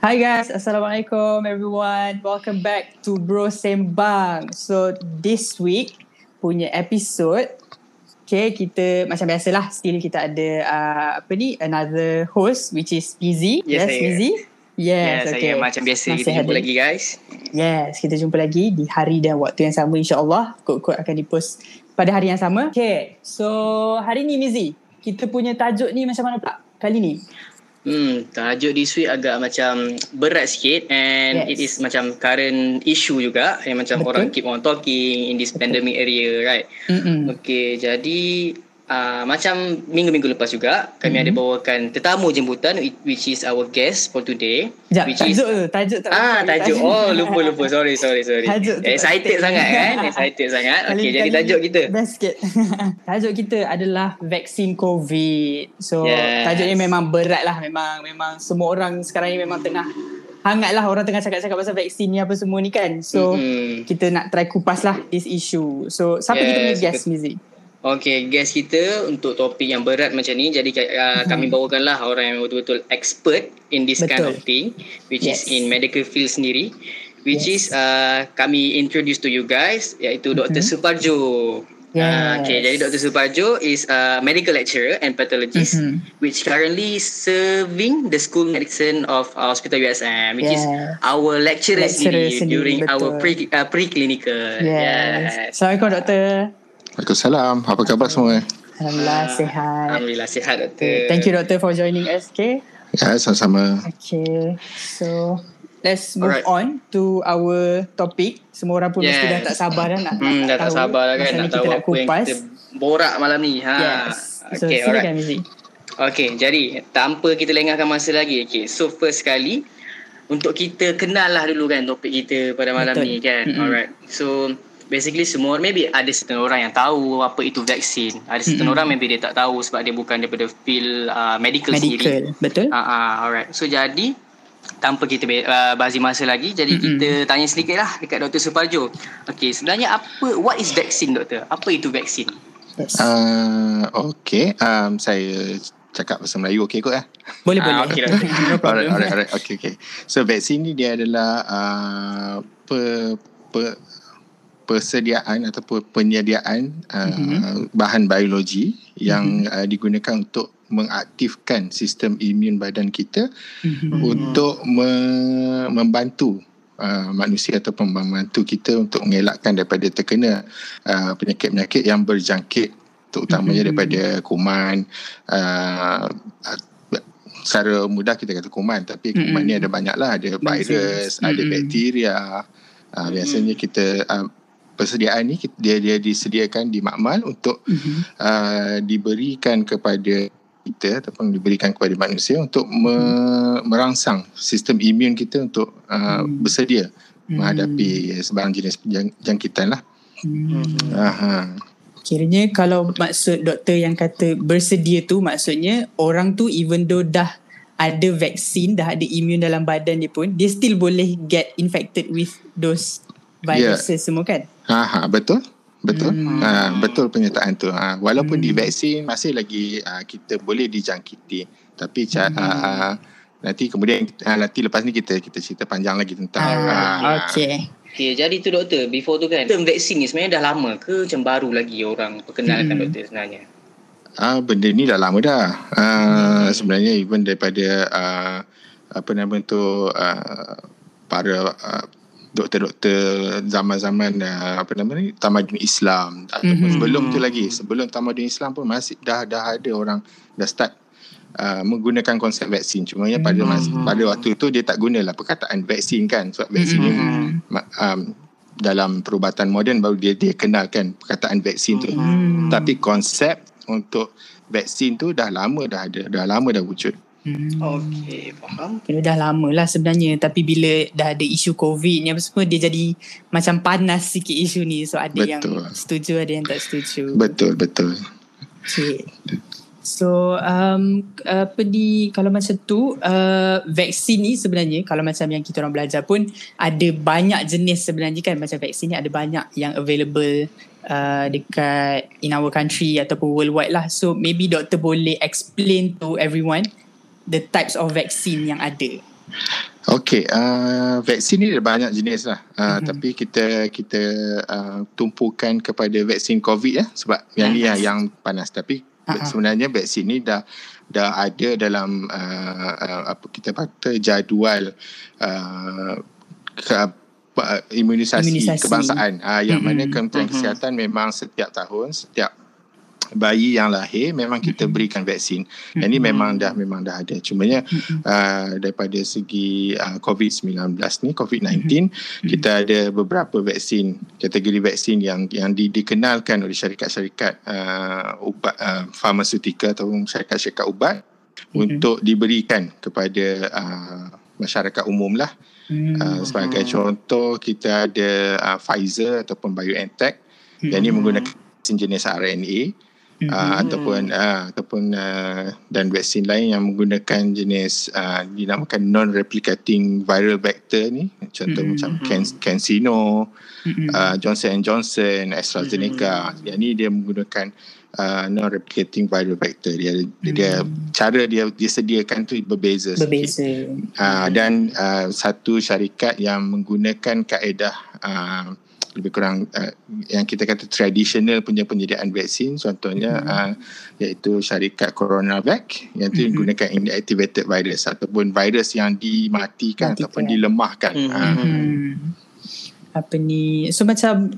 Hi guys, Assalamualaikum everyone. Welcome back to Bro Sembang. So this week punya episode Okay, kita macam biasalah still kita ada uh, apa ni another host which is Pizzy. Yes, yes. Pizzy. Yes, Yes, okay. saya macam biasa Masih kita jumpa hadir. lagi guys. Yes, kita jumpa lagi di hari dan waktu yang sama insyaAllah. Kod-kod akan dipost pada hari yang sama. Okay, so hari ni Mizi, kita punya tajuk ni macam mana pula kali ni? Hmm, tajuk this week agak macam berat sikit and Yes. it is macam current issue juga yang macam Betul. orang keep on talking in this pandemic area, right? Mm-mm. Okay, jadi uh, macam minggu-minggu lepas juga kami Mhm. ada bawakan tetamu jemputan which is our guest for today. Sekejap, which tajuk is tu, tajuk tu. Ah, tajuk. Oh, lupa lupa. Sorry, sorry, sorry. Tajuk tu. Excited sangat kan? Excited sangat. Okay, jadi tajuk kita. Best sikit. tajuk kita adalah vaksin COVID. So Yes. tajuk ni memang berat lah. Memang memang semua orang sekarang ni memang tengah hangat lah orang tengah cakap-cakap pasal vaksin ni apa semua ni kan. So Mhm. kita nak try kupas lah this issue. So siapa kita punya Yes, guest Mizi? Okay, guest kita untuk topik yang berat macam ni. Jadi uh, kami bawakanlah orang yang betul-betul expert in this kind Betul. of thing. Which Yes. is in medical field sendiri. Which Yes. is uh, kami introduce to you guys iaitu Dr. Suparjo. Yes. Uh, okay, jadi Dr. Suparjo is a medical lecturer and pathologist Mhm. which currently serving the school medicine of uh, Hospital USM which is Yes. our lecturer, Lecturer sendiri, sendiri, during our betul. pre uh, pre-clinical. Yes. Assalamualaikum doktor. Waalaikumsalam. Apa khabar semua? Alhamdulillah Ah, sihat. Alhamdulillah sihat doktor. Okay. Thank you doktor for joining us. Okay. Ya, sama-sama. Okay, so let's move Alright. on to our topic. Semua orang pun mesti Yes. dah tak sabar dah nak, Hmm, dah tak tahu sabar lah kan macam nak tahu kita nak apa yang kupas. kita borak malam ni. Ha. Yes. So Okay, silakan alright. Mizi. Okay, jadi tanpa kita lengahkan masa lagi. Okay, so first kali untuk kita kenal lah dulu kan topik kita pada malam Betul. ni kan. Mm-mm. Alright. So basically semua maybe ada certain orang yang tahu apa itu vaksin. Ada certain Mm-mm. orang maybe dia tak tahu sebab dia bukan daripada field uh, medical, sendiri. Medical, betul? Ah, uh, alright. So jadi tanpa kita uh, bazi masa lagi, jadi Mm-mm. kita tanya sedikit lah dekat Dr. Suparjo. Okay, sebenarnya apa, what is vaksin doktor? Apa itu vaksin? Yes. Uh, okay. Um, saya cakap bahasa Melayu okey kot eh? boleh ah, boleh. doktor. no Alright, problem. alright, alright. Okay, okay. So, vaksin ni dia adalah uh, pe, pe, persediaan ataupun penyediaan uh, Mhm. bahan biologi yang uh, digunakan untuk mengaktifkan sistem imun badan kita Mhm. untuk me- membantu uh, manusia ataupun membantu kita untuk mengelakkan daripada terkena uh, penyakit-penyakit yang berjangkit terutamanya Mhm. daripada kuman uh, secara mudah kita kata kuman tapi kuman Mhm. ni ada banyak lah ada virus jenis. ada bakteria uh, biasanya kita uh, persediaan ni dia dia disediakan di makmal untuk Mhm. uh, diberikan kepada kita ataupun diberikan kepada manusia untuk me- merangsang sistem imun kita untuk uh, Hmm. bersedia Hmm. menghadapi sebarang jenis jang- jangkitan lah. Hmm. Aha. Kiranya kalau maksud doktor yang kata bersedia tu maksudnya orang tu even though dah ada vaksin, dah ada imun dalam badan dia pun, dia still boleh get infected with those viruses semua kan? Aha, betul? Betul. Hmm. Ha, betul pernyataan tu. Ha, walaupun Hmm. di vaksin masih lagi uh, kita boleh dijangkiti. Tapi ca- Hmm. uh, nanti kemudian uh, nanti lepas ni kita kita cerita panjang lagi tentang Ah, ah, okay. Okay, jadi tu doktor, before tu kan, term vaksin ni sebenarnya dah lama ke macam baru lagi orang perkenalkan Hmm. doktor sebenarnya? Ah benda ni dah lama dah. Ah Hmm. sebenarnya even daripada ah, apa nama tu ah, para ah, doktor-doktor zaman-zaman ah, apa nama ni tamadun Islam ataupun Mhm. sebelum tu lagi sebelum tamadun Islam pun masih dah dah ada orang dah start uh, menggunakan konsep vaksin cuma ya pada mas, Mhm. pada waktu tu dia tak gunalah perkataan vaksin kan sebab vaksin ni Mhm. um, dalam perubatan moden baru dia dia kenalkan perkataan vaksin tu Hmm. tapi konsep untuk vaksin tu dah lama dah ada, dah lama dah wujud. Hmm. Okay, faham. Kira dah lama lah sebenarnya Tapi bila dah ada isu COVID ni apa semua Dia jadi macam panas sikit isu ni So ada yang Betul. setuju ada yang tak setuju Betul, betul. Okay. So um, apa ni kalau macam tu uh, vaksin ni sebenarnya kalau macam yang kita orang belajar pun ada banyak jenis sebenarnya kan macam vaksin ni ada banyak yang available uh, dekat in our country ataupun worldwide lah. So maybe doktor boleh explain to everyone the types of vaccine yang ada. Okey, uh, vaksin ni ada banyak jenis lah. Uh, mm-hmm. Tapi kita kita uh, tumpukan kepada vaksin COVID ya sebab yang ni yang, yang panas. Tapi uh-huh. sebenarnya vaksin ni dah dah ada dalam uh, uh, apa kita kata jadual uh, ke, uh, imunisasi, imunisasi kebangsaan uh, yang mm-hmm. mana Kementerian mm-hmm. Kesihatan memang setiap tahun setiap bayi yang lahir memang kita berikan vaksin. Yang ini memang dah memang dah ada. Cumanya uh, daripada segi uh, COVID-19 ni, COVID-19, kita ada beberapa vaksin, kategori vaksin yang yang di, dikenalkan oleh syarikat-syarikat uh, ubat uh, farmaseutika atau syarikat-syarikat ubat untuk diberikan kepada uh, masyarakat umum lah. Uh, sebagai contoh kita ada uh, Pfizer ataupun BioNTech. Yang ini menggunakan vaksin jenis RNA mm-hmm. uh, ataupun uh, ataupun uh, dan vaksin lain yang menggunakan jenis uh, dinamakan non replicating viral vector ni contoh mm-hmm. macam Can- CanSino mm-hmm. uh, Johnson Johnson AstraZeneca mm-hmm. yang ni dia menggunakan uh, non replicating viral vector dia mm-hmm. dia cara dia disediakan tu berbeza berbeza uh, dan uh, satu syarikat yang menggunakan kaedah uh, lebih kurang uh, yang kita kata traditional punya penyediaan vaksin contohnya mm-hmm. uh, iaitu syarikat CoronaVac yang itu mm-hmm. menggunakan inactivated virus ataupun virus yang dimatikan Matikan. ataupun dilemahkan. Mm-hmm. Uh. Apa ni so macam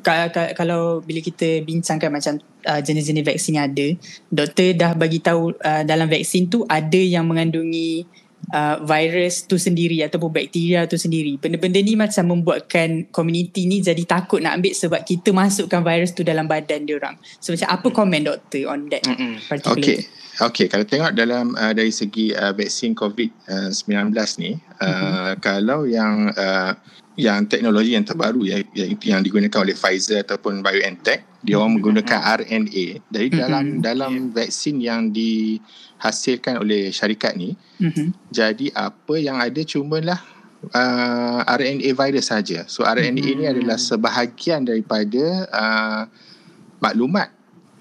kalau bila kita bincangkan macam uh, jenis-jenis vaksin yang ada doktor dah bagi tahu uh, dalam vaksin tu ada yang mengandungi uh, virus tu sendiri ataupun bakteria tu sendiri. Benda-benda ni macam membuatkan community ni jadi takut nak ambil sebab kita masukkan virus tu dalam badan dia orang. So macam apa komen doktor on that particular? Okay. Okay, kalau tengok dalam uh, dari segi uh, vaksin COVID-19 ni, uh, uh-huh. kalau yang uh, yang teknologi yang terbaru ya, yang, yang digunakan oleh Pfizer ataupun BioNTech, dia orang menggunakan RNA. Jadi dalam dalam vaksin yang dihasilkan oleh syarikat ni, jadi apa yang ada cumalah uh, RNA virus saja. So RNA ini adalah sebahagian daripada uh, maklumat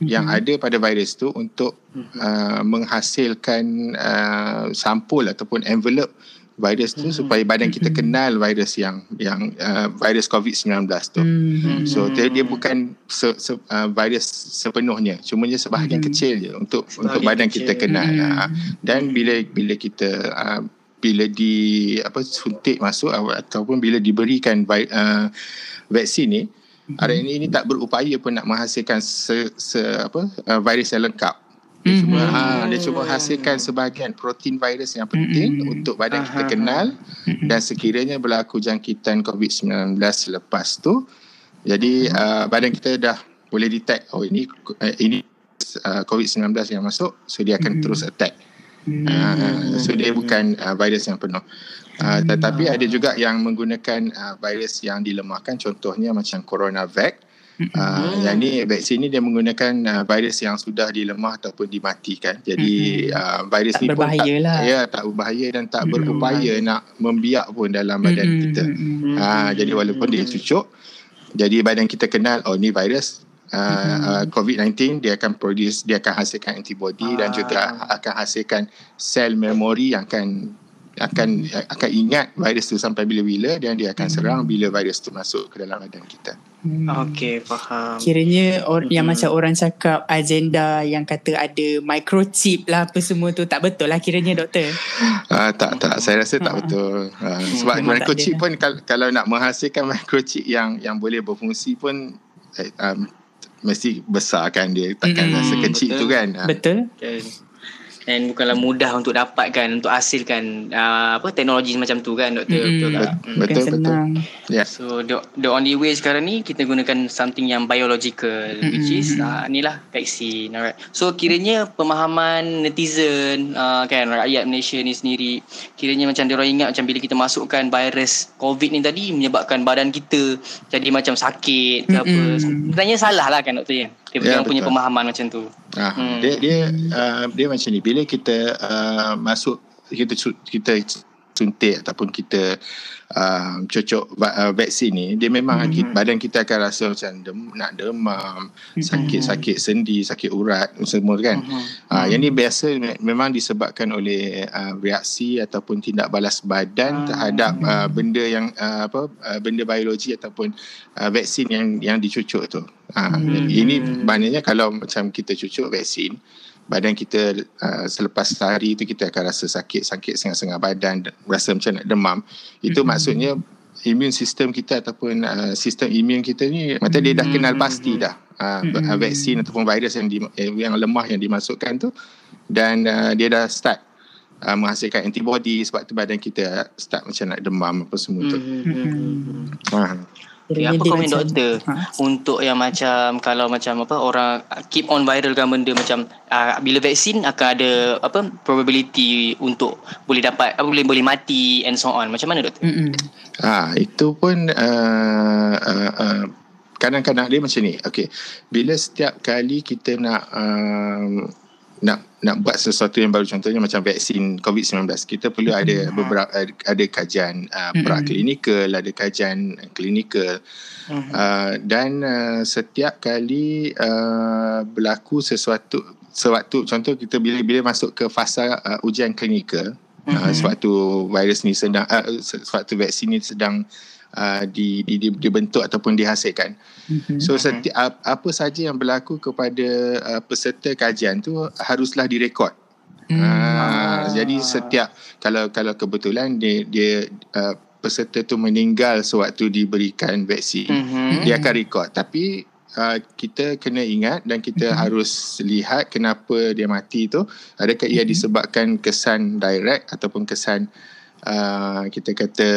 yang ada pada virus tu untuk uh, menghasilkan uh, sampul ataupun envelope virus tu hmm. supaya badan kita hmm. kenal virus yang yang uh, virus COVID-19 tu. Hmm. So dia, dia bukan se, se, uh, virus sepenuhnya, cuma dia sebahagian hmm. kecil je untuk sebahagian untuk badan kecil. kita kenal. Hmm. Uh, dan bila bila kita uh, bila di apa suntik masuk ataupun bila diberikan uh, vaksin ni hmm. RNA ini tak berupaya pun nak menghasilkan se, se apa uh, virus yang lengkap. Dia mm-hmm. cuma ha, dia cuma hasilkan sebahagian protein virus yang penting mm-hmm. untuk badan kita kenal mm-hmm. dan sekiranya berlaku jangkitan COVID-19 selepas tu jadi mm-hmm. uh, badan kita dah boleh detect oh ini uh, ini uh, COVID-19 yang masuk so dia akan mm-hmm. terus attack. Mm-hmm. Uh, so dia bukan uh, virus yang penuh. Uh, tetapi ada juga yang menggunakan uh, virus yang dilemahkan contohnya macam CoronaVac Uh, yang ni vaksin ni dia menggunakan uh, virus yang sudah dilemah ataupun dimatikan. Jadi uh, virus tak ni pun tak lah. ya tak berbahaya dan tak mm-hmm. berupaya nak membiak pun dalam badan mm-hmm. kita. Mm-hmm. Uh, jadi walaupun dia cucuk jadi badan kita kenal oh ni virus uh, mm-hmm. uh, COVID-19 dia akan produce dia akan hasilkan antibody ah. dan juga akan hasilkan sel memori yang akan akan akan ingat virus tu sampai bila-bila dan dia akan serang bila virus tu masuk ke dalam badan kita. Hmm. Okey, faham. Kiranya or, hmm. yang macam orang cakap agenda yang kata ada microchip lah apa semua tu tak betul lah kiranya doktor. Uh, tak tak saya rasa tak uh. betul. Uh, sebab hmm, microchip pun kalau, kalau nak menghasilkan microchip yang yang boleh berfungsi pun eh, um, mesti besar kan dia takkan hmm, rasa kecil betul. tu kan. Betul. Okay and bukanlah mudah untuk dapatkan untuk hasilkan uh, apa teknologi macam tu kan doktor mm-hmm. betul tak betul betul, betul. Yeah. so the, the only way sekarang ni kita gunakan something yang biological mm-hmm. which is uh, inilah vaksin alright so kiranya pemahaman netizen uh, kan rakyat Malaysia ni sendiri kiranya macam dia orang ingat macam bila kita masukkan virus covid ni tadi menyebabkan badan kita jadi macam sakit ke mm-hmm. apa sebenarnya salah lah kan doktor ya dia ya, punya pemahaman macam tu. Ha, dia dia uh, dia macam ni. Bila kita uh, masuk kita kita suntik ataupun kita uh, cocok uh, vaksin ni dia memang mm-hmm. kita, badan kita akan rasa macam dem, nak demam mm-hmm. sakit-sakit sendi sakit urat semua kan mm-hmm. uh, yang ni biasa memang disebabkan oleh uh, reaksi ataupun tindak balas badan mm-hmm. terhadap uh, benda yang uh, apa uh, benda biologi ataupun uh, vaksin yang yang dicucuk tu uh, mm-hmm. ini maknanya kalau macam kita cucuk vaksin badan kita uh, selepas sehari tu kita akan rasa sakit sakit setengah-setengah badan rasa macam nak demam itu mm-hmm. maksudnya imun sistem kita ataupun uh, sistem imun kita ni macam dia dah kenal pasti dah uh, mm-hmm. vaksin ataupun virus yang di, yang lemah yang dimasukkan tu dan uh, dia dah start uh, menghasilkan antibody sebab tu badan kita start macam nak demam apa semua tu mm-hmm. uh. Okay, apa komen macam, doktor ha? untuk yang macam kalau macam apa orang keep on viral kan benda macam uh, bila vaksin akan ada apa probability untuk boleh dapat apa boleh boleh mati and so on macam mana doktor? Mm-hmm. Ah itu pun uh, uh, uh, kadang-kadang dia macam ni. Okey. Bila setiap kali kita nak uh, nak nak buat sesuatu yang baru contohnya macam vaksin COVID-19 kita perlu ada hmm. beberapa ada kajian uh, hmm. praklinikal ada kajian klinikal hmm. uh, dan uh, setiap kali uh, berlaku sesuatu sewaktu contoh kita bila bila masuk ke fasa uh, ujian klinikal uh, hmm. uh, sewaktu virus ni sedang uh, sewaktu vaksin ni sedang uh, di, di, di, dibentuk ataupun dihasilkan. Mm-hmm. So setiap apa saja yang berlaku kepada uh, peserta kajian tu haruslah direkod. Mm. Uh, jadi setiap kalau kalau kebetulan dia dia uh, peserta tu meninggal sewaktu diberikan vaksin, mm-hmm. dia akan rekod. Tapi Uh, kita kena ingat dan kita mm-hmm. harus lihat kenapa dia mati tu adakah ia mm-hmm. disebabkan kesan direct ataupun kesan uh, kita kata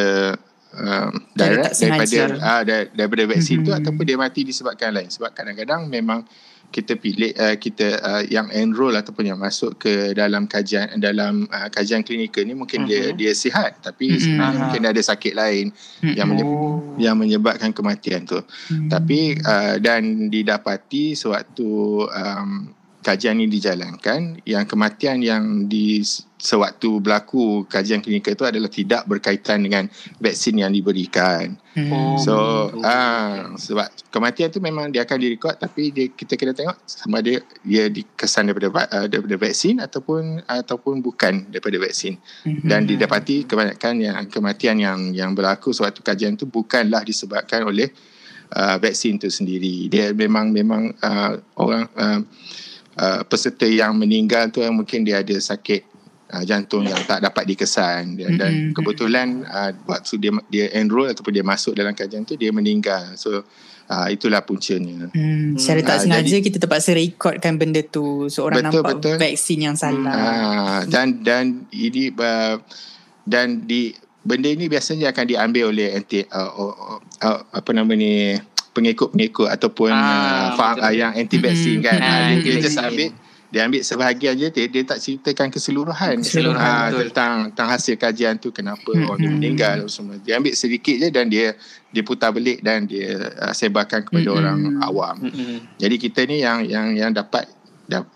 uh, direct daripada uh, daripada vaksin mm-hmm. tu ataupun dia mati disebabkan lain sebab kadang-kadang memang kita pilih uh, kita uh, yang enroll ataupun yang masuk ke dalam kajian dalam uh, kajian klinikal ni mungkin mm-hmm. dia dia sihat tapi sebenarnya mungkin ada sakit lain mm-hmm. yang menyebab, oh. yang menyebabkan kematian tu mm-hmm. tapi uh, dan didapati sewaktu um, kajian ini dijalankan yang kematian yang di sewaktu berlaku kajian klinikal itu adalah tidak berkaitan dengan vaksin yang diberikan. Hmm. So, ah sebab kematian itu memang dia akan direkod tapi dia, kita kena tengok sama dia dia dikesan daripada uh, daripada vaksin ataupun ataupun bukan daripada vaksin. Hmm. Dan didapati kebanyakan yang kematian yang yang berlaku sewaktu kajian itu bukanlah disebabkan oleh uh, vaksin itu sendiri. Dia memang memang uh, orang uh, uh, peserta yang meninggal tu mungkin dia ada sakit uh, jantung yang tak dapat dikesan dan, dan mm-hmm. kebetulan uh, waktu dia dia enroll ataupun dia masuk dalam kajian tu dia meninggal so uh, itulah puncanya hmm. secara tak uh, sengaja jadi, kita terpaksa rekodkan benda tu seorang betul, nampak betul. vaksin yang salah uh, dan dan ini uh, dan di benda ini biasanya akan diambil oleh anti uh, uh, uh, apa nama ni pengikut-pengikut ataupun ah, uh, faham, uh, yang anti vaksin mm-hmm. kan ah, dia, dia just ambil dia ambil sebahagian je dia, dia tak ceritakan keseluruhan, keseluruhan uh, tentang tentang hasil kajian tu kenapa hmm. orang ni meninggal semua dia ambil sedikit je dan dia dia putar belik dan dia uh, sebarkan kepada hmm. orang awam hmm. jadi kita ni yang yang yang dapat dap,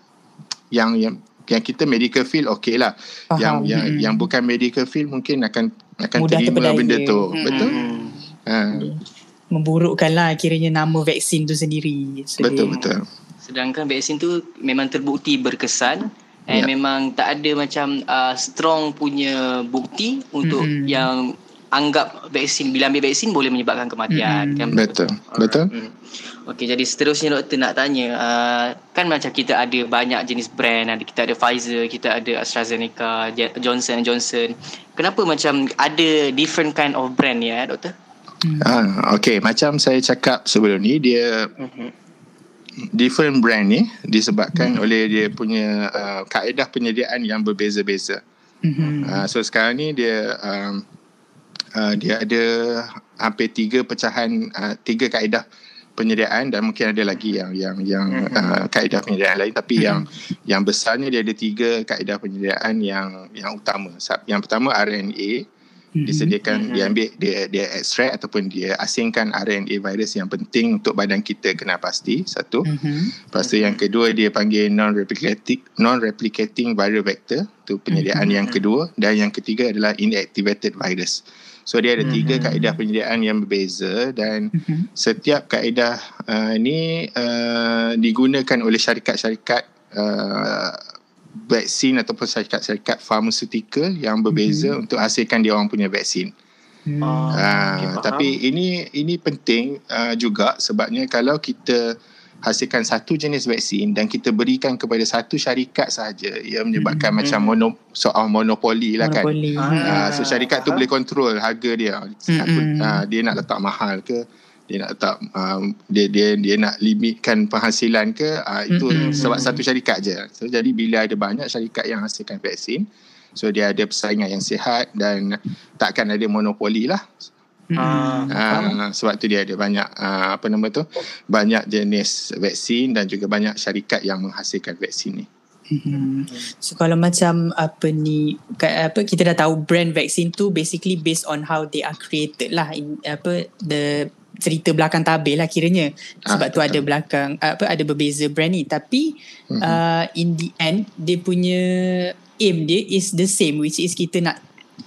yang yang yang kita medical field okey lah Faham. yang yang hmm. yang bukan medical field mungkin akan akan Mudah terima terpedaya. benda tu hmm. betul hmm. Memburukkan lah akhirnya nama vaksin tu sendiri. Betul betul. Sedangkan vaksin tu memang terbukti berkesan and yep. memang tak ada macam uh, strong punya bukti untuk mm-hmm. yang anggap vaksin bila ambil vaksin boleh menyebabkan kematian. Mm-hmm. kan? Betul. Betul? Mm. Okey jadi seterusnya doktor nak tanya uh, kan macam kita ada banyak jenis brand ada kita ada Pfizer kita ada AstraZeneca Johnson Johnson. Kenapa macam ada different kind of brand ya doktor Ah, okay, macam saya cakap sebelum ni dia mm-hmm different brand ni disebabkan hmm. oleh dia punya uh, kaedah penyediaan yang berbeza-beza. Hmm. Uh, so sekarang ni dia um, uh, dia ada hampir tiga pecahan uh, tiga kaedah penyediaan dan mungkin ada lagi yang yang yang hmm. uh, kaedah penyediaan lain tapi hmm. yang yang besarnya dia ada tiga kaedah penyediaan yang yang utama. Yang pertama RNA Mm-hmm. Disediakan mm-hmm. dia ambil dia dia extract ataupun dia asingkan RNA virus yang penting untuk badan kita kena pasti satu. Mm-hmm. Lepas tu yang kedua dia panggil non replicating non replicating viral vector tu penyediaan mm-hmm. yang kedua dan yang ketiga adalah inactivated virus. So dia ada tiga mm-hmm. kaedah penyediaan yang berbeza dan mm-hmm. setiap kaedah uh, ini uh, digunakan oleh syarikat-syarikat uh, vaksin ataupun syarikat-syarikat farmaceutical yang berbeza hmm. untuk hasilkan dia orang punya vaksin. Hmm. Uh, okay, tapi ini ini penting uh, juga sebabnya kalau kita hasilkan satu jenis vaksin dan kita berikan kepada satu syarikat sahaja ia menyebabkan hmm. macam mono, soal monopoli lah kan. Monopoli. Uh, so syarikat tu boleh kontrol harga dia. Hmm. Uh, dia nak letak mahal ke dia nak letak um, dia dia dia nak limitkan penghasilan ke uh, itu mm-hmm. sebab satu syarikat je so jadi bila ada banyak syarikat yang hasilkan vaksin so dia ada persaingan yang sihat dan takkan ada monopoli lah mm-hmm. uh, sebab tu dia ada banyak uh, apa nama tu banyak jenis vaksin dan juga banyak syarikat yang menghasilkan vaksin ni Hmm. So kalau macam apa ni apa kita dah tahu brand vaksin tu basically based on how they are created lah in, apa the cerita belakang tabel lah kiranya sebab ah, tu betul. ada belakang apa ada berbeza brand ni tapi mm-hmm. uh, in the end dia punya aim dia is the same which is kita nak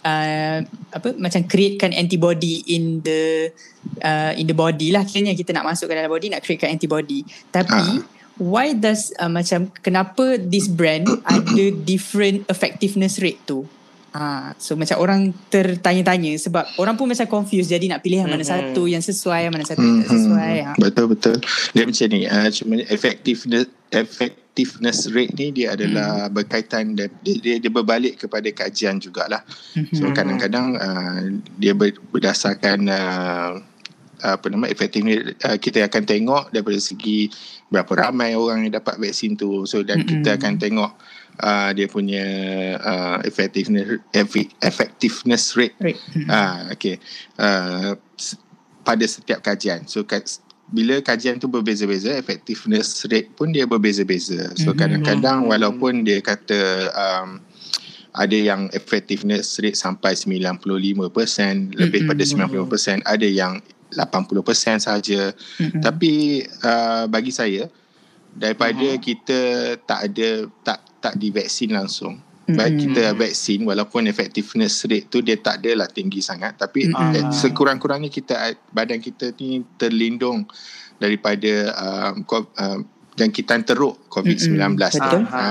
uh, apa macam createkan antibody in the uh, in the body lah kiranya kita nak masukkan dalam body nak createkan antibody tapi ah. why does uh, macam kenapa this brand ada different effectiveness rate tu Ha, so macam orang tertanya-tanya sebab orang pun macam confused jadi nak pilih yang mana mm-hmm. satu yang sesuai yang mana satu mm-hmm. yang tak sesuai. Ha. Betul betul. Dia macam ni, uh, cuma effectiveness effectiveness rate ni dia adalah mm. berkaitan dia, dia dia berbalik kepada kajian jugalah. Mm-hmm. So kadang-kadang uh, dia berdasarkan uh, apa nama effectiveness uh, kita akan tengok daripada segi berapa ramai orang yang dapat vaksin tu. So dan mm-hmm. kita akan tengok uh, dia punya uh, effectiveness effectiveness rate. rate. Uh, okay. Uh, pada setiap kajian. So bila kajian tu berbeza-beza, effectiveness rate pun dia berbeza-beza. So mm-hmm. kadang-kadang walaupun dia kata um, ada yang effectiveness rate sampai 95%, lebih mm-hmm. pada 95%, ada yang 80% saja. Mm-hmm. Tapi uh, bagi saya daripada mm-hmm. kita tak ada tak tak divaksin langsung. Mm-hmm. Baik kita vaksin walaupun effectiveness rate tu dia tak adalah tinggi sangat tapi mm-hmm. sekurang-kurangnya kita badan kita ni terlindung daripada um, um, jangkitan teruk COVID-19. Mm-hmm. Betul. Ha.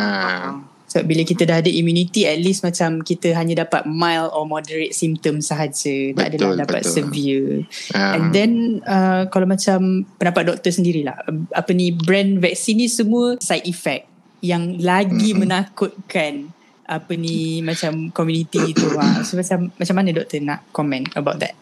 So bila kita dah ada immunity at least macam kita hanya dapat mild or moderate symptoms sahaja. Tak adalah dapat betul. severe. Um. And then uh, kalau macam pendapat doktor sendirilah apa ni brand vaksin ni semua side effect yang lagi mm-hmm. menakutkan apa ni macam community tu ha. so macam macam mana doktor nak comment about that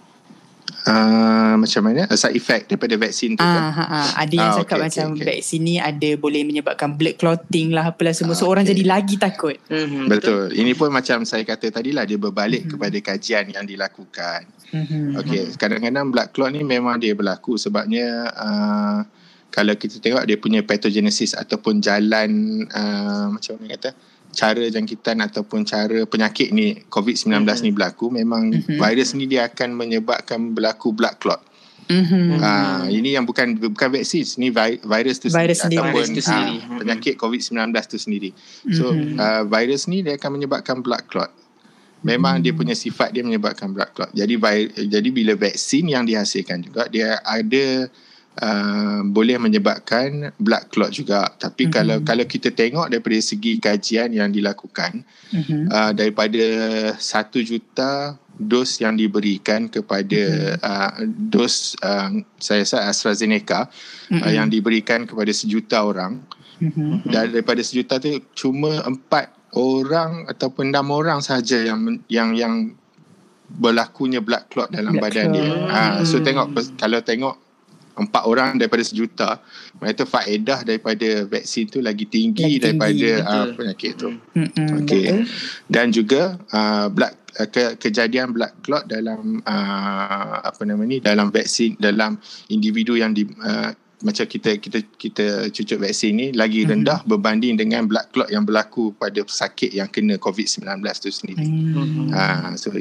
Uh, macam mana uh, side effect daripada vaksin tu ah, kan? Ha, ha. Ada yang ah, cakap okay, macam okay, okay. vaksin ni ada boleh menyebabkan blood clotting lah apalah semua. So ah, orang jadi lagi takut. Mm-hmm, betul. betul. Ini pun macam saya kata tadi lah dia berbalik mm-hmm. kepada kajian yang dilakukan. Mm-hmm. Okay. Kadang-kadang blood clot ni memang dia berlaku sebabnya uh, kalau kita tengok dia punya pathogenesis ataupun jalan uh, macam mana kata cara jangkitan ataupun cara penyakit ni COVID-19 mm-hmm. ni berlaku memang mm-hmm. virus ni dia akan menyebabkan berlaku blood clot. Mm-hmm. Uh, ini yang bukan bukan vaksin ni virus tu virus sendiri, ataupun virus tu sendiri. Uh, penyakit COVID-19 tu sendiri. So mm-hmm. uh, virus ni dia akan menyebabkan blood clot. Memang mm-hmm. dia punya sifat dia menyebabkan blood clot. Jadi jadi bila vaksin yang dihasilkan juga dia ada uh, boleh menyebabkan blood clot juga tapi mm-hmm. kalau kalau kita tengok daripada segi kajian yang dilakukan mm-hmm. uh, daripada satu juta dos yang diberikan kepada mm-hmm. uh, dos uh, saya rasa AstraZeneca mm-hmm. uh, yang diberikan kepada sejuta orang mm-hmm. dan daripada sejuta tu cuma empat orang ataupun enam orang sahaja yang yang yang berlakunya blood clot dalam blood badan clot. dia. Ha, so tengok kalau tengok empat orang daripada sejuta itu faedah daripada vaksin tu lagi tinggi lagi daripada tinggi, uh, penyakit tu mm-hmm, okey dan juga uh, blood uh, ke, kejadian blood clot dalam uh, apa nama ni dalam vaksin dalam individu yang di uh, macam kita kita kita cucuk vaksin ni lagi mm-hmm. rendah mm-hmm. berbanding dengan blood clot yang berlaku pada sakit yang kena COVID-19 tu sendiri. Mm-hmm. Uh, so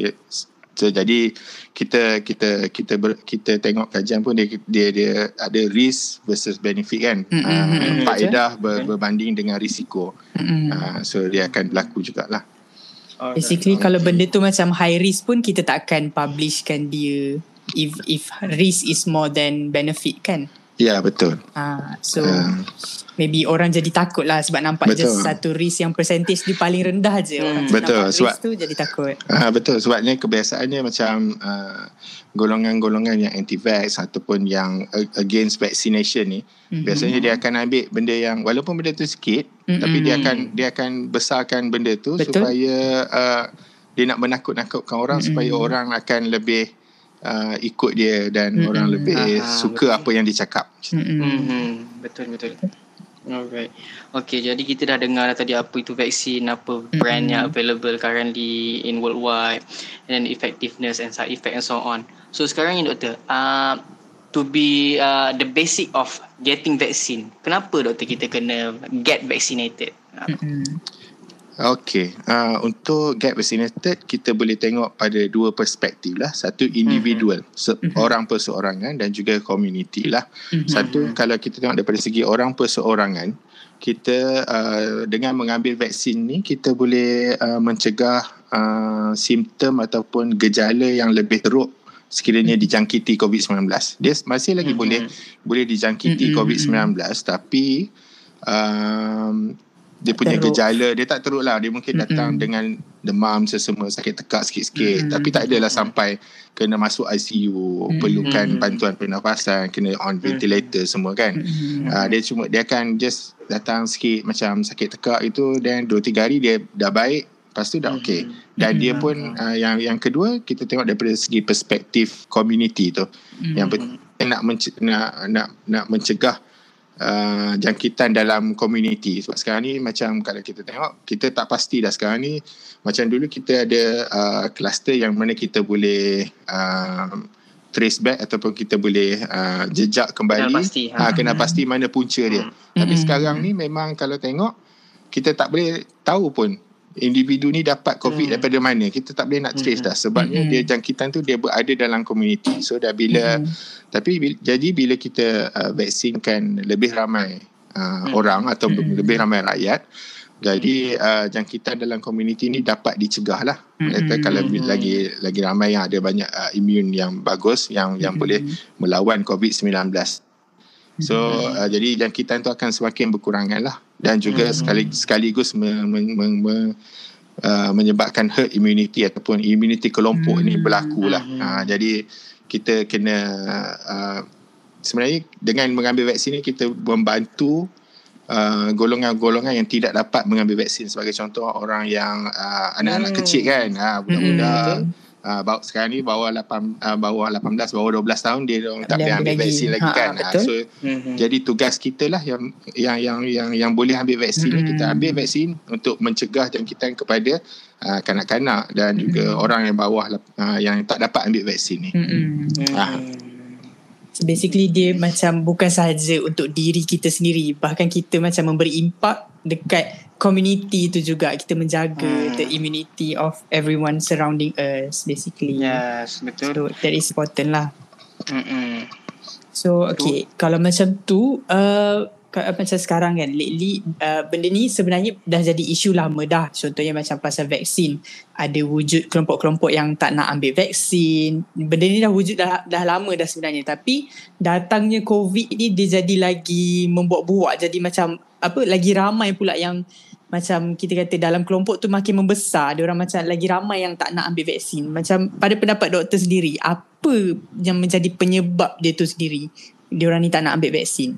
So jadi kita kita kita ber, kita tengok kajian pun dia dia dia ada risk versus benefit kan. Mm-hmm. Uh, faedah ber, berbanding dengan risiko. Mm-hmm. Uh, so dia akan berlaku jugalah. Basically okay. kalau benda tu macam high risk pun kita tak akan publishkan dia if if risk is more than benefit kan. Ya yeah, betul. Ah uh, so uh maybe orang jadi takut lah sebab nampak betul. je satu risk yang percentage dia paling rendah je hmm. orang betul nampak sebab risk tu jadi takut uh, betul sebabnya kebiasaannya macam uh, golongan-golongan yang anti-vax ataupun yang against vaccination ni mm-hmm. biasanya dia akan ambil benda yang walaupun benda tu sikit mm-hmm. tapi dia akan dia akan besarkan benda tu betul. supaya uh, dia nak menakut-nakutkan orang mm-hmm. supaya orang akan lebih uh, ikut dia dan mm-hmm. orang lebih Aha, suka betul. apa yang dicakap. Mm-hmm. Betul betul. Alright. Okay, jadi kita dah dengar tadi apa itu vaksin, apa brand mm-hmm. yang available currently in worldwide, and then effectiveness and side effect and so on. So sekarang ni doktor, uh, to be uh, the basic of getting vaccine, kenapa doktor kita kena get vaccinated? Mm-hmm. Okay, uh, untuk get vaccinated kita boleh tengok pada dua perspektif lah. Satu individual, mm-hmm. orang perseorangan dan juga community lah. Mm-hmm. Satu kalau kita tengok daripada segi orang perseorangan, kita uh, dengan mengambil vaksin ni kita boleh uh, mencegah uh, simptom ataupun gejala yang lebih teruk sekiranya mm-hmm. dijangkiti COVID-19. Dia masih lagi mm-hmm. boleh boleh dijangkiti mm-hmm. COVID-19 tapi um, dia punya teruk. gejala dia tak teruk lah dia mungkin datang mm-hmm. dengan demam sesama sakit tekak sikit-sikit mm-hmm. tapi tak adalah sampai kena masuk ICU mm-hmm. perlukan bantuan pernafasan kena on ventilator mm-hmm. semua kan mm-hmm. uh, dia cuma dia akan just datang sikit macam sakit tekak itu dan 2 3 hari dia dah baik lepas tu dah okey dan mm-hmm. dia pun uh, yang yang kedua kita tengok daripada segi perspektif community tu mm-hmm. yang nak, menc- nak nak nak mencegah uh, jangkitan dalam komuniti sebab sekarang ni macam kalau kita tengok kita tak pasti dah sekarang ni macam dulu kita ada uh, kluster yang mana kita boleh uh, trace back ataupun kita boleh uh, jejak kembali kena pasti, ha. Ha, kena pasti mana punca dia hmm. tapi hmm. sekarang ni memang kalau tengok kita tak boleh tahu pun individu ni dapat covid hmm. daripada mana kita tak boleh nak trace hmm. dah sebabnya hmm. dia jangkitan tu dia berada dalam komuniti so dah bila hmm. tapi bila, jadi bila kita uh, vaksinkan lebih ramai uh, hmm. orang atau hmm. lebih ramai rakyat jadi uh, jangkitan dalam komuniti ni dapat dicegah lah hmm. kalau hmm. lagi lagi ramai yang ada banyak uh, imun yang bagus yang yang hmm. boleh melawan covid-19 So hmm. uh, jadi jangkitan tu akan semakin berkurangan lah dan juga hmm. sekali sekaligus me, me, me, me, uh, menyebabkan herd immunity ataupun immunity kelompok hmm. ni berlaku lah. Hmm. Uh, jadi kita kena uh, sebenarnya dengan mengambil vaksin ni kita membantu uh, golongan-golongan yang tidak dapat mengambil vaksin sebagai contoh orang yang uh, anak-anak hmm. kecil kan, uh, budak-budak. Hmm uh, bawa sekarang ni bawah 8 uh, ah, bawah 18 bawah 12 tahun dia orang tak boleh ambil vaksin lagi ha, kan ha, so mm-hmm. jadi tugas kita lah yang yang yang yang yang boleh ambil vaksin mm-hmm. kita ambil vaksin untuk mencegah jangkitan kepada uh, kanak-kanak dan mm-hmm. juga orang yang bawah uh, yang tak dapat ambil vaksin ni mm-hmm. uh. So basically dia macam bukan sahaja untuk diri kita sendiri bahkan kita macam memberi impak dekat community tu juga kita menjaga hmm. the immunity of everyone surrounding us basically yes betul so that is important lah Mm-mm. so okay betul. kalau macam tu uh, macam sekarang kan lately uh, benda ni sebenarnya dah jadi isu lama dah. Contohnya macam pasal vaksin. Ada wujud kelompok-kelompok yang tak nak ambil vaksin. Benda ni dah wujud dah, dah lama dah sebenarnya. Tapi datangnya covid ni dia jadi lagi membuat-buat. Jadi macam apa lagi ramai pula yang macam kita kata dalam kelompok tu makin membesar. Dia orang macam lagi ramai yang tak nak ambil vaksin. Macam pada pendapat doktor sendiri apa yang menjadi penyebab dia tu sendiri? Dia orang ni tak nak ambil vaksin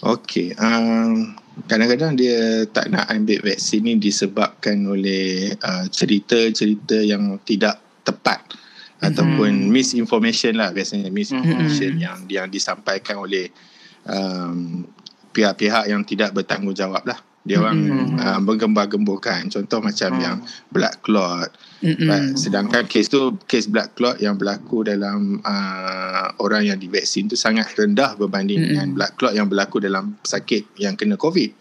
Okey um, kadang-kadang dia tak nak ambil vaksin ni disebabkan oleh uh, cerita-cerita yang tidak tepat mm-hmm. ataupun misinformation lah biasanya misinformation mm-hmm. yang yang disampaikan oleh um, pihak-pihak yang tidak bertanggungjawab lah dia orang mm-hmm. uh, menggembar-gemburkan contoh macam mm. yang blood clot mm-hmm. sedangkan kes tu kes blood clot yang berlaku dalam uh, orang yang divaksin tu sangat rendah berbanding mm-hmm. dengan blood clot yang berlaku dalam sakit yang kena covid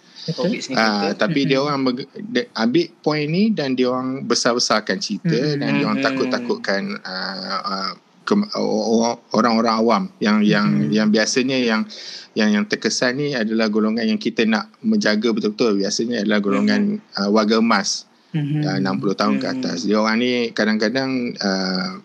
Ah, kita. tapi dia orang de- ambil point ni dan dia orang besar-besarkan cerita Mm-mm. dan dia orang takut-takutkan uh, uh, ke- orang- orang-orang awam yang yang Mm-mm. yang biasanya yang yang yang terkesan ni adalah golongan yang kita nak menjaga betul-betul biasanya adalah golongan uh, warga emas Mhm. uh, 60 tahun ke Hmm. atas. Dia orang ni kadang-kadang uh,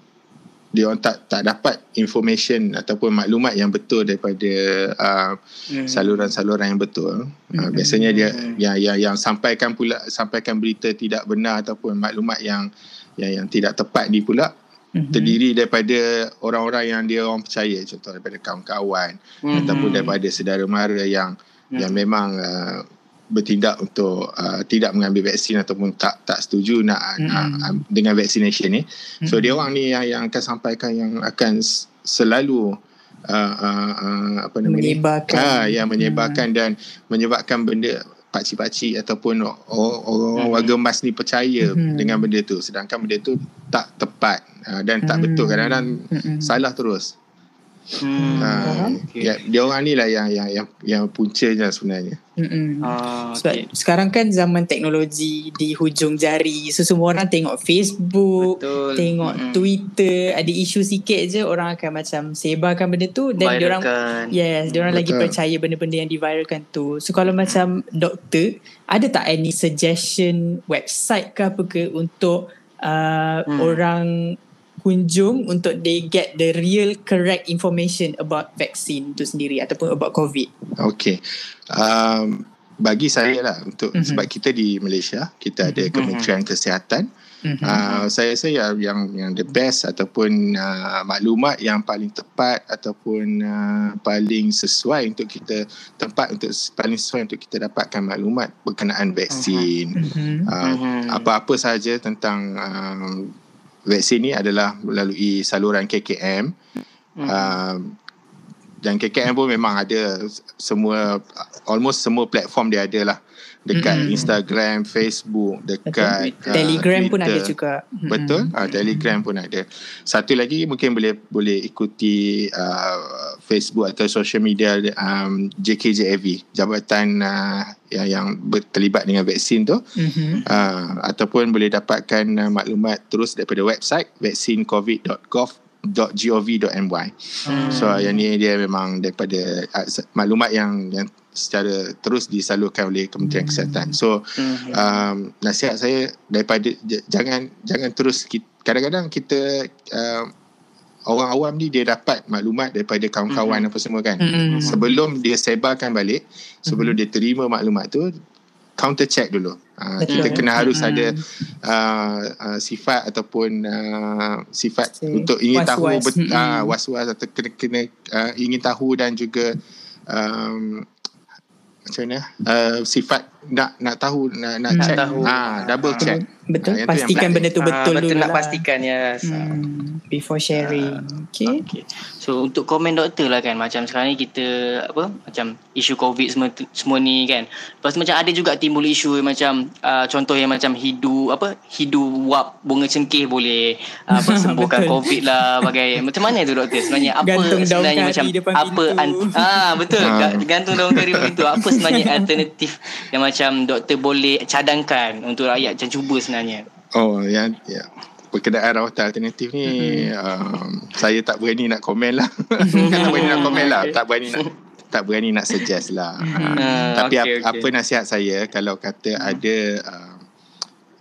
dia orang tak tak dapat information ataupun maklumat yang betul daripada uh, Hmm. saluran-saluran yang betul. Uh, Mhm. biasanya dia Mhm. yang yang yang sampaikan pula sampaikan berita tidak benar ataupun maklumat yang yang yang tidak tepat ni pula Mhm. terdiri daripada orang-orang yang dia orang percaya contoh daripada kawan-kawan Hmm. ataupun daripada saudara mara yang Hmm. yang memang uh, bertindak untuk uh, tidak mengambil vaksin ataupun tak tak setuju nak Mhm. uh, dengan vaccination ni. So Mhm. dia orang ni yang yang akan sampaikan yang akan selalu uh, uh, uh, apa nama ni? menyebarkan Ah, yang menyebarkan dan menyebabkan benda pakcik-pakcik ataupun or- orang Mhm. warga emas ni percaya Mhm. dengan benda tu sedangkan benda tu tak tepat uh, dan tak Mhm. betul kadang-kadang Mhm. salah terus. Hmm. Ha, Okay. ya, dia orang ni lah yang yang yang yang puncanya sebenarnya. Ah, Sebab okay. sekarang kan zaman teknologi di hujung jari. So semua orang tengok Facebook, Betul. tengok Mm-mm. Twitter, ada isu sikit je orang akan macam sebarkan benda tu dan dia orang. Yes, dia orang lagi percaya benda-benda yang diviralkan tu. So kalau macam doktor, ada tak any suggestion website ke apa ke untuk uh, Hmm. orang kunjung untuk they get the real correct information about vaksin tu sendiri ataupun about COVID. Okey. Um, bagi saya lah untuk Mhm. sebab kita di Malaysia kita ada Kementerian Kesihatan Mm-hmm. uh, saya rasa yang yang yang the best ataupun uh, maklumat yang paling tepat ataupun uh, paling sesuai untuk kita tempat untuk paling sesuai untuk kita dapatkan maklumat berkenaan vaksin Mm-hmm. uh, Mhm. apa-apa sahaja tentang um, vaksin ni adalah melalui saluran KKM Hmm. uh, dan KKM pun memang ada semua almost semua platform dia ada lah dekat Mm-mm. Instagram, Facebook, dekat Betul. uh, Telegram pun ada Twitter. juga. Mm-mm. Betul, uh, Telegram pun ada. Satu lagi mungkin boleh boleh ikuti uh, Facebook atau social media um, JKJAV, jabatan uh, yang yang terlibat dengan vaksin tu Mhm. uh, ataupun boleh dapatkan uh, maklumat terus daripada website vaccinecovid.gov.my. Hmm. So yang ni dia memang daripada uh, maklumat yang yang secara terus disalurkan oleh Kementerian Kesihatan. So Mhm. um, nasihat saya daripada j- jangan jangan terus ki- kadang-kadang kita uh, orang awam ni dia dapat maklumat daripada kawan-kawan Mhm. apa semua kan. Mhm. Sebelum dia sebarkan balik, sebelum dia terima maklumat tu counter check dulu. Uh, Betul. kita kena harus Mhm. ada uh, uh, sifat ataupun uh, sifat Si- untuk ingin tahu was-was. bet, Mhm. uh, was-was atau kena kena uh, ingin tahu dan juga um, macam mana uh, sifat nak nak tahu nak nak Nak check tahu. ah double check Betul. Ah, yang Pastikan benda tu Ah, betul betul dulu nak lah. pastikan yes. Hmm, before sharing. Okay. Okay. So untuk komen doktor lah kan macam sekarang ni kita apa macam isu covid semua semua ni kan. Lepas tu macam ada juga timbul isu macam uh, contoh yang macam hidu apa hidu wap bunga cengkeh boleh uh, apa sembuhkan Betul. covid lah bagai macam mana tu doktor sebenarnya apa Gantung daun sebenarnya kari macam depan apa pintu. ah betul Ah. Ga- gantung daun kari depan pintu apa sebenarnya alternatif yang macam doktor boleh cadangkan untuk rakyat macam cuba sebenarnya. Oh, yang ya. Berkenaan rawatan alternatif ni um, saya tak berani nak komen lah. Bukan tak berani nak komen lah, tak berani nak tak berani nak suggest lah. Ah, Tapi okey, apa, okey. apa nasihat saya kalau kata ada uh,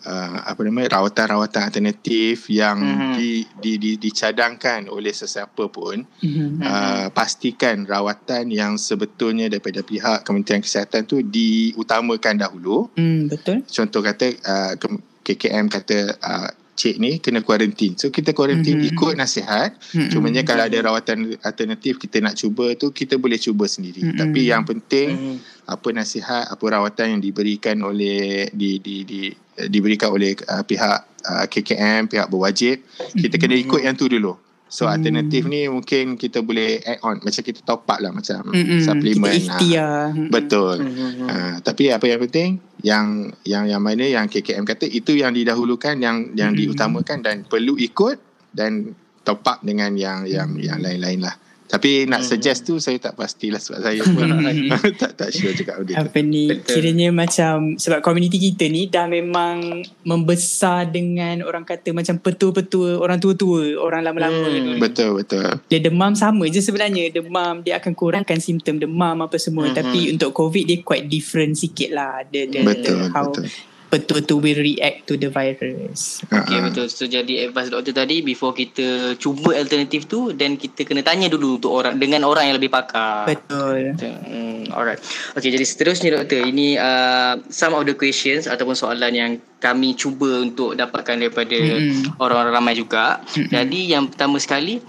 uh, apa nama rawatan-rawatan alternatif yang Mhm. di, di, di, dicadangkan oleh sesiapa pun Mhm. uh, pastikan rawatan yang sebetulnya daripada pihak Kementerian Kesihatan tu diutamakan dahulu Hmm, betul. contoh kata uh, Ke- KKM kata uh, cik ni kena kuarantin. So kita kuarantin Mhm. ikut nasihat. Mhm. Cumanya kalau ada rawatan alternatif kita nak cuba tu kita boleh cuba sendiri. Mhm. Tapi yang penting Mhm. apa nasihat, apa rawatan yang diberikan oleh di di di diberikan oleh uh, pihak uh, KKM, pihak berwajib, kita kena ikut yang tu dulu. So Mhm. alternatif ni mungkin kita boleh add on macam kita top up lah macam Mm-mm. suplemen. Kita ikhtiar. Ah, betul. Mhm. Uh, tapi apa yang penting yang yang yang mana yang KKM kata itu yang didahulukan yang yang Hmm. diutamakan dan perlu ikut dan top up dengan yang yang yang lain-lain lah. Tapi nak Hmm. suggest tu saya tak pastilah sebab saya pun tak tak sure juga dia tu. apa ni Betul. kiranya macam sebab komuniti kita ni dah memang membesar dengan orang kata macam petua-petua orang tua-tua orang lama-lama Hmm. ni. Betul betul. dia demam sama je sebenarnya demam dia akan kurangkan simptom demam apa semua Mhm. tapi untuk covid dia quite different sikit lah the, the, Betul how betul. Petua-petua will react to the virus Okay Ha, ha. betul So jadi advice doktor tadi Before kita cuba alternatif tu Then kita kena tanya dulu untuk orang Dengan orang yang lebih pakar betul Hmm, alright. Okay, jadi seterusnya doktor, ini uh, some of the questions ataupun soalan yang kami cuba untuk dapatkan daripada Mm-mm. orang-orang ramai juga. Mm-mm. Jadi yang pertama sekali,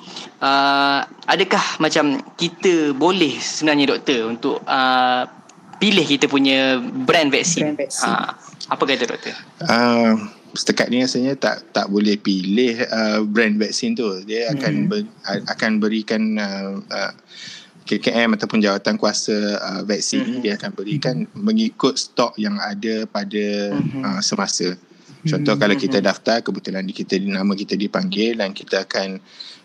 uh, adakah macam kita boleh sebenarnya doktor untuk uh, pilih kita punya brand vaksin? Brand vaksin. Ha, apa kata doktor? Uh, setakat ni rasanya tak tak boleh pilih uh, brand vaksin tu. Dia akan Mhm. ber, akan berikan uh, uh, KKM ataupun jawatan kuasa uh, vaksin ni Mhm. dia akan berikan mengikut stok yang ada pada Mhm. uh, semasa. Contoh Mhm. kalau kita daftar kebetulan di- kita nama kita dipanggil dan kita akan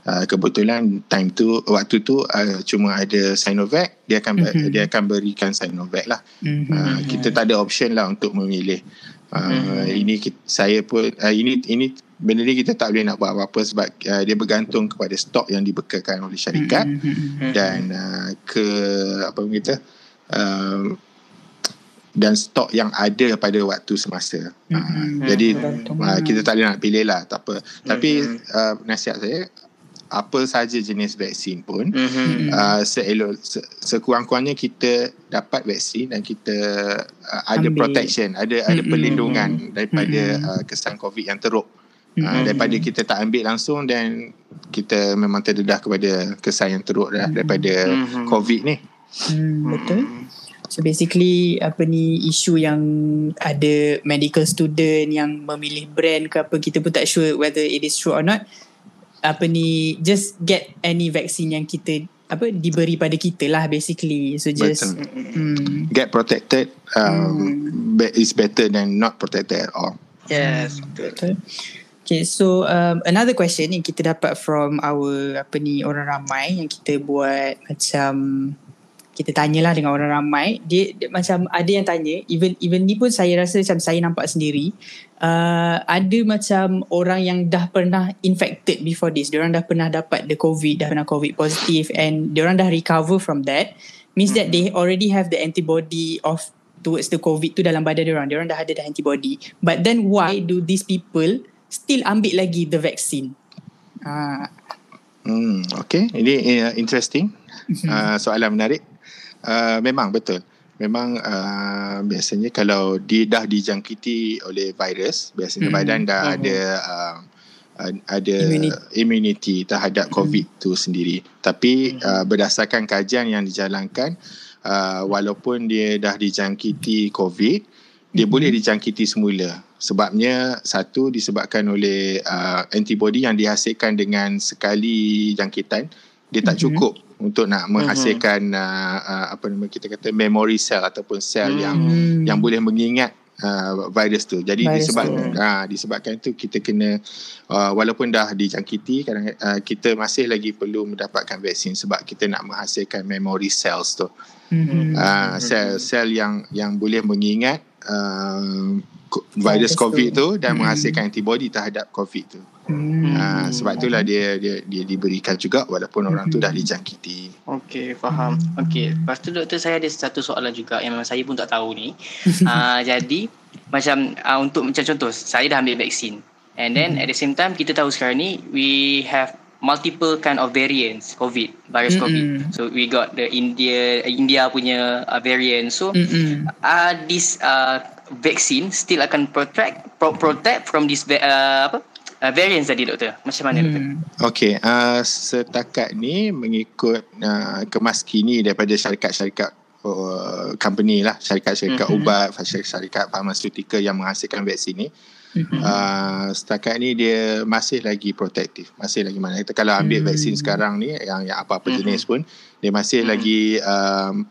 uh, kebetulan time tu waktu tu uh, cuma ada Sinovac dia akan Mhm. dia akan berikan Sinovac lah. Mhm. Uh, kita tak ada option lah untuk memilih. Uh, Mhm. Ini kita, saya pun uh, ini ini benda ni kita tak boleh nak buat apa-apa sebab uh, dia bergantung kepada stok yang dibekalkan oleh syarikat Mhm. dan uh, ke apa kita uh, dan stok yang ada pada waktu semasa. Uh, Mhm. Jadi uh, kita tak boleh nak pilih lah tak apa. Tapi Mhm. uh, nasihat saya apa saja jenis vaksin pun Mm-hmm. uh, seelok se, sekurang-kurangnya kita dapat vaksin dan kita uh, ada Ambil. protection ada ada Mm-mm. perlindungan daripada Mm-mm. uh, kesan covid yang teruk uh, Mhm. daripada kita tak ambil langsung dan kita memang terdedah kepada kesan yang teruk dah daripada Mhm. covid ni Hmm, betul. So basically apa ni isu yang ada medical student yang memilih brand ke apa kita pun tak sure whether it is true or not. Apa ni just get any vaccine yang kita apa diberi pada kita lah basically. So just Betul. hmm, get protected um, be- is better than not protected at all Yes, betul. betul. Okay, so um, another question yang kita dapat from our apa ni orang ramai yang kita buat macam kita tanyalah dengan orang ramai dia, dia macam ada yang tanya even even ni pun saya rasa macam saya nampak sendiri uh, ada macam orang yang dah pernah infected before this diorang dah pernah dapat the covid dah pernah covid positive and diorang dah recover from that means that they already have the antibody of towards the covid tu dalam badan diorang diorang dah ada dah antibody. But then why do these people still ambil lagi the vaccine? Ah. Hmm, okay, ini uh, interesting. Uh, soalan menarik. Uh, memang betul. Memang uh, biasanya kalau dia dah dijangkiti oleh virus, biasanya Hmm. badan dah Mhm. ada uh, uh, ada Immunity. immunity, terhadap COVID tu sendiri. Tapi uh, berdasarkan kajian yang dijalankan, uh, walaupun dia dah dijangkiti COVID, dia Mhm. boleh dijangkiti semula. Sebabnya satu disebabkan oleh uh, antibody yang dihasilkan dengan sekali jangkitan, dia tak Mhm. cukup untuk nak Mhm. menghasilkan uh, uh, apa nama kita kata memory cell ataupun sel Hmm. yang Hmm. yang boleh mengingat uh, virus tu. Jadi Virus disebab tu. uh, disebabkan itu kita kena uh, walaupun dah dijangkiti kadang uh, kita masih lagi perlu mendapatkan vaksin sebab kita nak menghasilkan memory cells tu. Mhm. Uh, sel-sel yang yang boleh mengingat uh, virus COVID tu dan Hmm. menghasilkan antibody terhadap COVID tu. Hmm. Uh, sebab itulah dia dia dia diberikan juga walaupun orang tu Hmm. dah dijangkiti. Okey, faham. Okey, lepas tu doktor saya ada satu soalan juga yang memang saya pun tak tahu ni. uh, jadi macam uh, untuk macam contoh, saya dah ambil vaksin. And then at the same time kita tahu sekarang ni we have multiple kind of variants COVID, virus Mm-mm. COVID. So we got the India India punya uh, variant. So Mm-mm. uh, this uh, vaccine still akan protect pro- protect from this uh, apa? Uh, variants tadi doktor. Macam mana doktor? Hmm. Okey, uh, setakat ni mengikut uh, kemas kini daripada syarikat-syarikat uh, company lah, syarikat-syarikat Mhm. ubat, syarikat-syarikat farmaceutical yang menghasilkan vaksin ni, Mhm. uh, setakat ni dia masih lagi protektif, masih lagi mana kita kalau ambil Hmm. vaksin sekarang ni yang yang apa-apa Mhm. jenis pun dia masih Hmm. lagi um,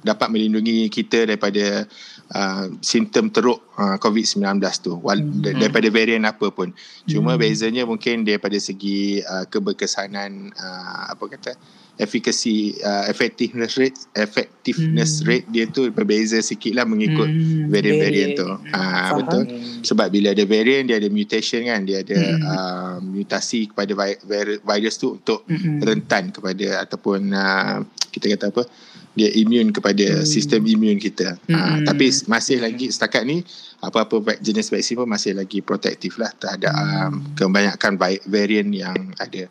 dapat melindungi kita daripada uh, simptom teruk uh, COVID-19 tu wal- mm-hmm. daripada varian apa pun. Cuma mm-hmm. bezanya mungkin daripada segi uh, keberkesanan uh, apa kata efficacy uh, effectiveness rate effectiveness mm. rate dia tu berbeza sikit lah mengikut mm. varian-varian tu. Uh, betul. Sebab bila ada varian dia ada mutation kan, dia ada mm. uh, mutasi kepada vi- virus tu untuk mm-hmm. rentan kepada ataupun uh, kita kata apa? Dia immune kepada mm. sistem immune kita. Mm. Uh, tapi masih lagi setakat ni apa-apa jenis vaksin pun masih lagi protektif lah terhadap mm. um, kebanyakan varian yang ada.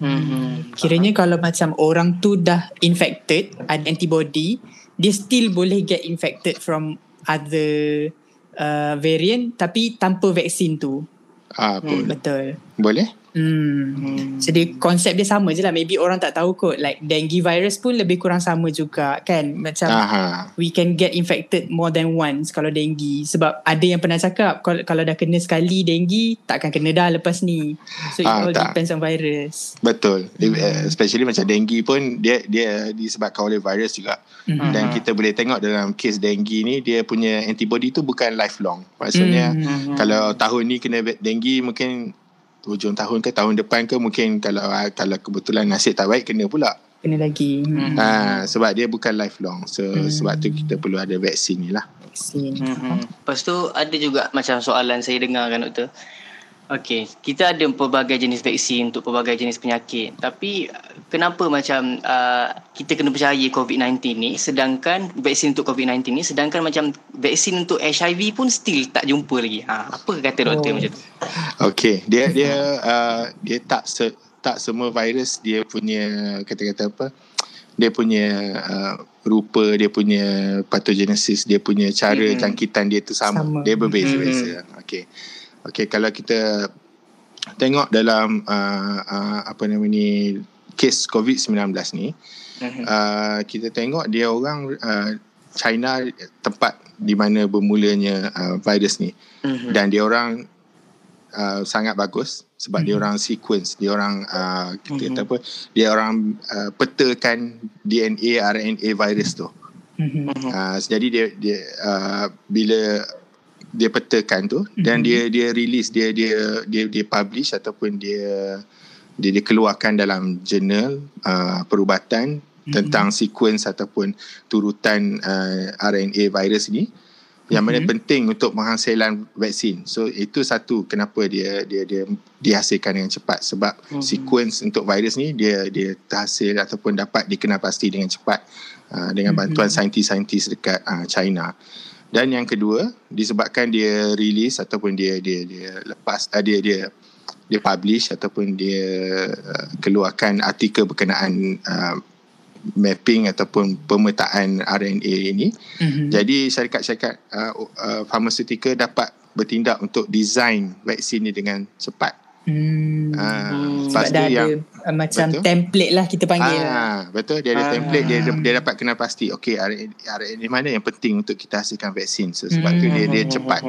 Hmm. Kiranya kalau macam orang tu dah infected, ada antibody, dia still boleh get infected from other uh, variant tapi tanpa vaksin tu. Ah, hmm. Betul. Boleh? Hmm. hmm. Jadi konsep dia sama je lah. Maybe orang tak tahu kot. Like dengue virus pun lebih kurang sama juga kan. Macam Aha. we can get infected more than once kalau dengue. Sebab ada yang pernah cakap kalau, kalau dah kena sekali dengue takkan kena dah lepas ni. So it ah, all tak. depends on virus. Betul. Hmm. Especially macam dengue pun dia dia disebabkan oleh virus juga. Hmm. Dan kita boleh tengok dalam kes dengue ni dia punya antibody tu bukan lifelong. Maksudnya hmm. kalau tahun ni kena dengue mungkin hujung tahun ke tahun depan ke mungkin kalau ah, kalau kebetulan nasib tak baik kena pula kena lagi hmm. ha, sebab dia bukan lifelong so, hmm. sebab tu kita perlu ada vaksin ni lah vaksin hmm. lepas tu ada juga macam soalan saya dengar kan doktor Okey, kita ada pelbagai jenis vaksin untuk pelbagai jenis penyakit. Tapi kenapa macam uh, kita kena percaya COVID-19 ni sedangkan vaksin untuk COVID-19 ni sedangkan macam vaksin untuk HIV pun still tak jumpa lagi. Ha, apa kata doktor oh. macam tu? Okey, dia dia uh, dia tak se, tak semua virus dia punya kata-kata apa? Dia punya uh, rupa, dia punya pathogenesis, dia punya cara hmm. jangkitan dia tu sama. sama. Dia berbeza-beza. Hmm. Okey. Okay, kalau kita tengok dalam uh, uh, apa nama ni kes COVID-19 ni, uh-huh. uh, kita tengok dia orang uh, China tempat di mana bermulanya uh, virus ni. Uh-huh. Dan dia orang uh, sangat bagus sebab uh-huh. dia orang sequence, dia orang uh, kita uh-huh. apa? Dia orang uh, petakan DNA RNA virus tu. Uh-huh. Uh, jadi dia dia uh, bila dia petakan tu mm-hmm. dan mhm. dia dia release dia dia dia dia publish ataupun dia dia dikeluarkan dalam jurnal uh, perubatan mm-hmm. tentang sequence ataupun turutan uh, RNA virus ni yang mana mm-hmm. penting untuk penghasilan vaksin. So itu satu kenapa dia dia dia dihasilkan dengan cepat sebab mm-hmm. sequence untuk virus ni dia dia terhasil ataupun dapat dikenal pasti dengan cepat uh, dengan bantuan mm-hmm. saintis-saintis dekat uh, China. Dan yang kedua, disebabkan dia release ataupun dia dia dia lepas uh, dia dia dia publish ataupun dia uh, keluarkan artikel berkenaan uh, mapping ataupun pemetaan RNA ini. Mm-hmm. Jadi syarikat-syarikat uh, uh, farmaceutical dapat bertindak untuk design vaksin ini dengan cepat. Hmm. Ha, sebab dah ada yang, uh, macam betul? template lah kita panggil. Ha, betul dia ada ha. template dia dia dapat kenal pasti okey RNA mana yang penting untuk kita hasilkan vaksin. So, sebab hmm. tu dia dia cepat.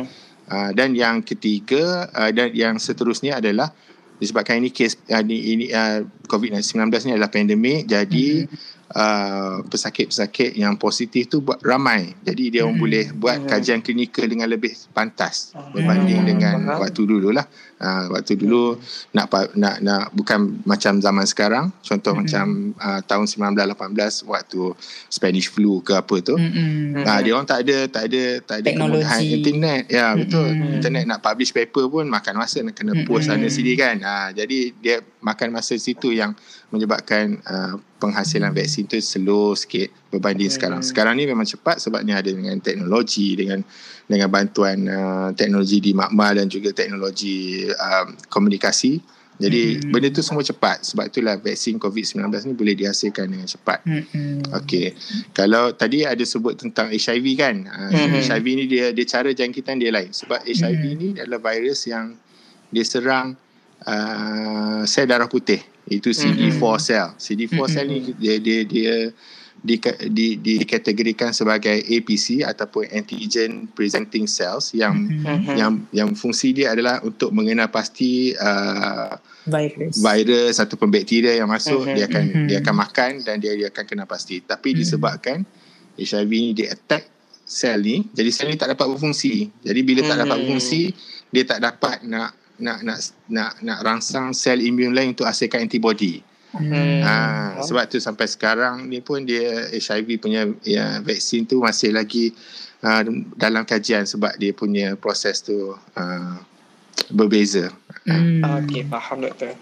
Ha, dan yang ketiga uh, dan yang seterusnya adalah disebabkan ini kes uh, ini, ini uh, COVID-19 ni adalah pandemik jadi hmm uh, pesakit-pesakit yang positif tu buat ramai. Jadi dia orang hmm. boleh buat hmm. kajian klinikal dengan lebih pantas hmm. berbanding dengan hmm. waktu dulu lah. Uh, waktu dulu hmm. nak nak nak bukan macam zaman sekarang. Contoh hmm. macam uh, tahun 1918 waktu Spanish flu ke apa tu. Hmm. Uh, dia orang tak ada tak ada tak ada kemudahan internet. Ya betul. Hmm. Internet nak publish paper pun makan masa nak kena post hmm. sana sini kan. Uh, jadi dia makan masa situ yang menyebabkan uh, penghasilan vaksin tu slow sikit berbanding hmm. sekarang. Sekarang ni memang cepat sebabnya ada dengan teknologi dengan dengan bantuan uh, teknologi di makmal dan juga teknologi uh, komunikasi. Jadi hmm. benda tu semua cepat sebab itulah vaksin COVID-19 ni boleh dihasilkan dengan cepat. Hmm. Okey. Kalau tadi ada sebut tentang HIV kan. Uh, hmm. HIV ni dia dia cara jangkitan dia lain sebab HIV hmm. ni adalah virus yang dia serang uh, sel darah putih itu CD4 mm-hmm. cell. CD4 mm-hmm. cell ni dia dia dia di, di, dikategorikan sebagai APC ataupun antigen presenting cells yang mm-hmm. yang yang fungsi dia adalah untuk mengenal pasti uh, virus virus ataupun bakteria yang masuk mm-hmm. dia akan mm-hmm. dia akan makan dan dia dia akan kena pasti tapi mm-hmm. disebabkan HIV ni dia attack sel ni jadi sel ni tak dapat berfungsi jadi bila tak dapat Hmm. berfungsi dia tak dapat nak nak nak nak nak rangsang sel imun lain untuk hasilkan antibody Hmm. Ah, sebab tu sampai sekarang ni pun dia HIV punya ya, vaksin tu masih lagi uh, dalam kajian sebab dia punya proses tu uh, berbeza. Hmm. Okey, faham doktor.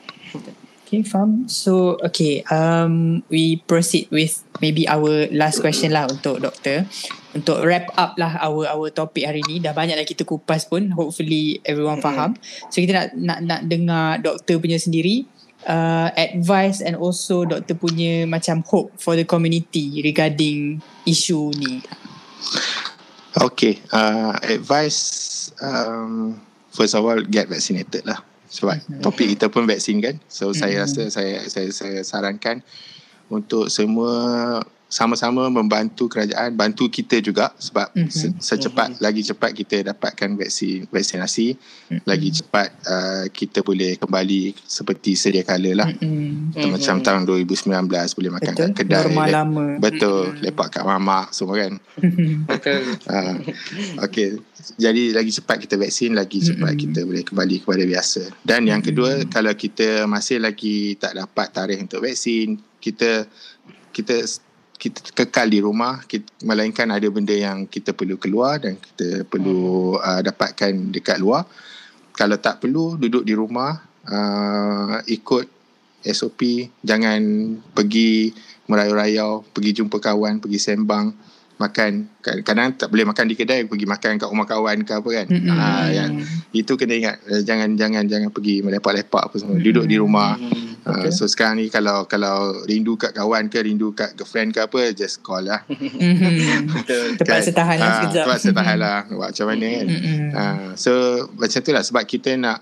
Okay, faham. So, okay, um, we proceed with maybe our last question lah untuk doktor. Untuk wrap up lah our our topik hari ni. Dah banyak dah kita kupas pun. Hopefully everyone faham. So, kita nak nak nak dengar doktor punya sendiri. Uh, advice and also doktor punya macam hope for the community regarding issue ni. Okay, uh, advice um, first of all get vaccinated lah. Sebab Mhm. topik kita pun vaksin kan. So saya Mhm. rasa saya saya saya sarankan untuk semua sama-sama membantu kerajaan, bantu kita juga sebab Mhm. se- secepat lagi cepat kita dapatkan vaksin vaksinasi, Mhm. lagi cepat uh, kita boleh kembali seperti sedia kala lah. Mm-hmm. Macam tahun 2019 boleh makan Betul. kat kedai. Normal le- lama. Betul, Mm-mm. lepak kat mamak semua kan. Betul. Uh, okay, jadi lagi cepat kita vaksin, lagi cepat Mm-mm. kita boleh kembali kepada biasa. Dan yang kedua, Mm-mm. kalau kita masih lagi tak dapat tarikh untuk vaksin, kita kita kita kekal di rumah, kita, melainkan ada benda yang kita perlu keluar dan kita perlu uh, dapatkan dekat luar. Kalau tak perlu, duduk di rumah, uh, ikut SOP, jangan pergi merayau-rayau, pergi jumpa kawan, pergi sembang, makan. Kadang-kadang tak boleh makan di kedai, pergi makan kat rumah kawan ke apa kan. Mm-mm. Ah, yang, itu kena ingat, eh, jangan jangan jangan pergi melepak-lepak apa semua. Duduk di rumah. Hmm. Uh, so sekarang ni kalau kalau rindu kat kawan ke rindu kat girlfriend ke apa just call lah Mhm. Betul. Terpaksa tahan lah Ah, sekejap. terpaksa tahan lah buat macam mana kan uh, so macam tu lah sebab kita nak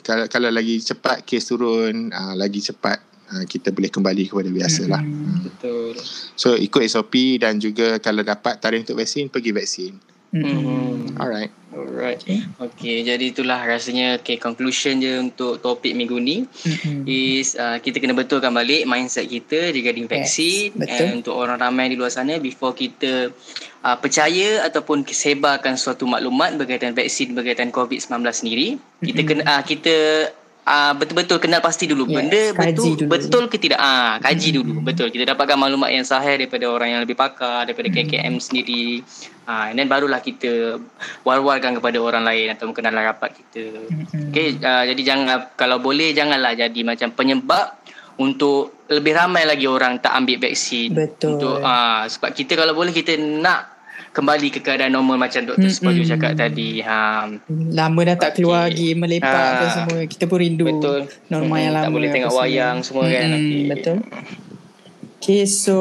kalau, kalau lagi cepat kes turun uh, lagi cepat uh, kita boleh kembali kepada biasa lah Mm-mm. Betul. so ikut SOP dan juga kalau dapat tarikh untuk vaksin pergi vaksin Mm-mm. Hmm. alright Alright. Okay. Okay, jadi itulah rasanya okay, conclusion je untuk topik minggu ni Mm-mm. is uh, kita kena betulkan balik mindset kita regarding vaksin betul. and untuk orang ramai di luar sana before kita uh, percaya ataupun sebarkan suatu maklumat berkaitan vaksin berkaitan COVID-19 sendiri kita Mm-mm. kena uh, kita uh, betul-betul kenal pasti dulu Yes, benda betul dulu. betul ke tidak ah kaji Mm-mm. dulu betul kita dapatkan maklumat yang sahih daripada orang yang lebih pakar daripada KKM sendiri ah and then barulah kita war-warkan kepada orang lain atau kenalan rapat kita Mm-mm. Okay, uh, jadi jangan kalau boleh janganlah jadi macam penyebab untuk lebih ramai lagi orang tak ambil vaksin. Betul. Untuk uh, sebab kita kalau boleh kita nak kembali ke keadaan normal macam Dr. Mm-mm. Sepajo cakap tadi. Ha, Lama dah tak keluar Okey. lagi melepak Ah, apa semua. Kita pun rindu betul. normal yang Mm, lama. Tak boleh tengok semua. wayang semua kan. Mm-mm, Okey. Betul. Okay, so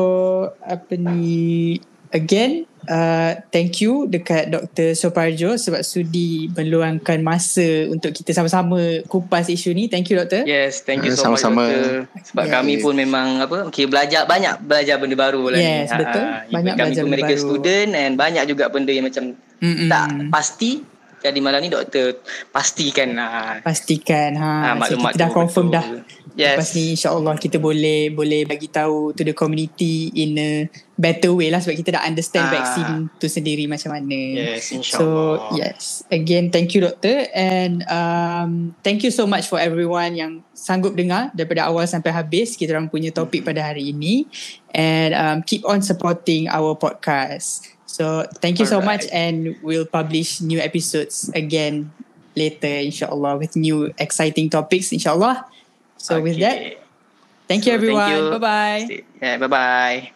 apa ni again uh, thank you dekat Dr. Soparjo sebab sudi meluangkan masa untuk kita sama-sama kupas isu ni. Thank you doktor. Yes, thank you Eh, so much sama-sama. Dr. Sebab Yes. kami pun memang apa, okay, belajar banyak belajar benda baru lah Yes, ni. betul. Ah, even Banyak kami belajar pun benda medical baru. student and banyak juga benda yang macam Mm-mm. tak pasti. Jadi malam ni doktor pastikan ah, Pastikan ha. Ah, so maklumat kita dah confirm betul. dah. Yes. Lepas ni insyaAllah kita boleh boleh bagi tahu to the community in a better way lah sebab kita dah understand Ah. vaksin tu sendiri macam mana. Yes, So insyaAllah. yes, again thank you doktor and um, thank you so much for everyone yang sanggup dengar daripada awal sampai habis kita orang punya topik pada hari ini and um, keep on supporting our podcast. So thank you so Alright. much and we'll publish new episodes again later insyaAllah with new exciting topics insyaAllah. So with that, Okay. thank you So, thank everyone. you. Bye bye. Yeah, bye-bye.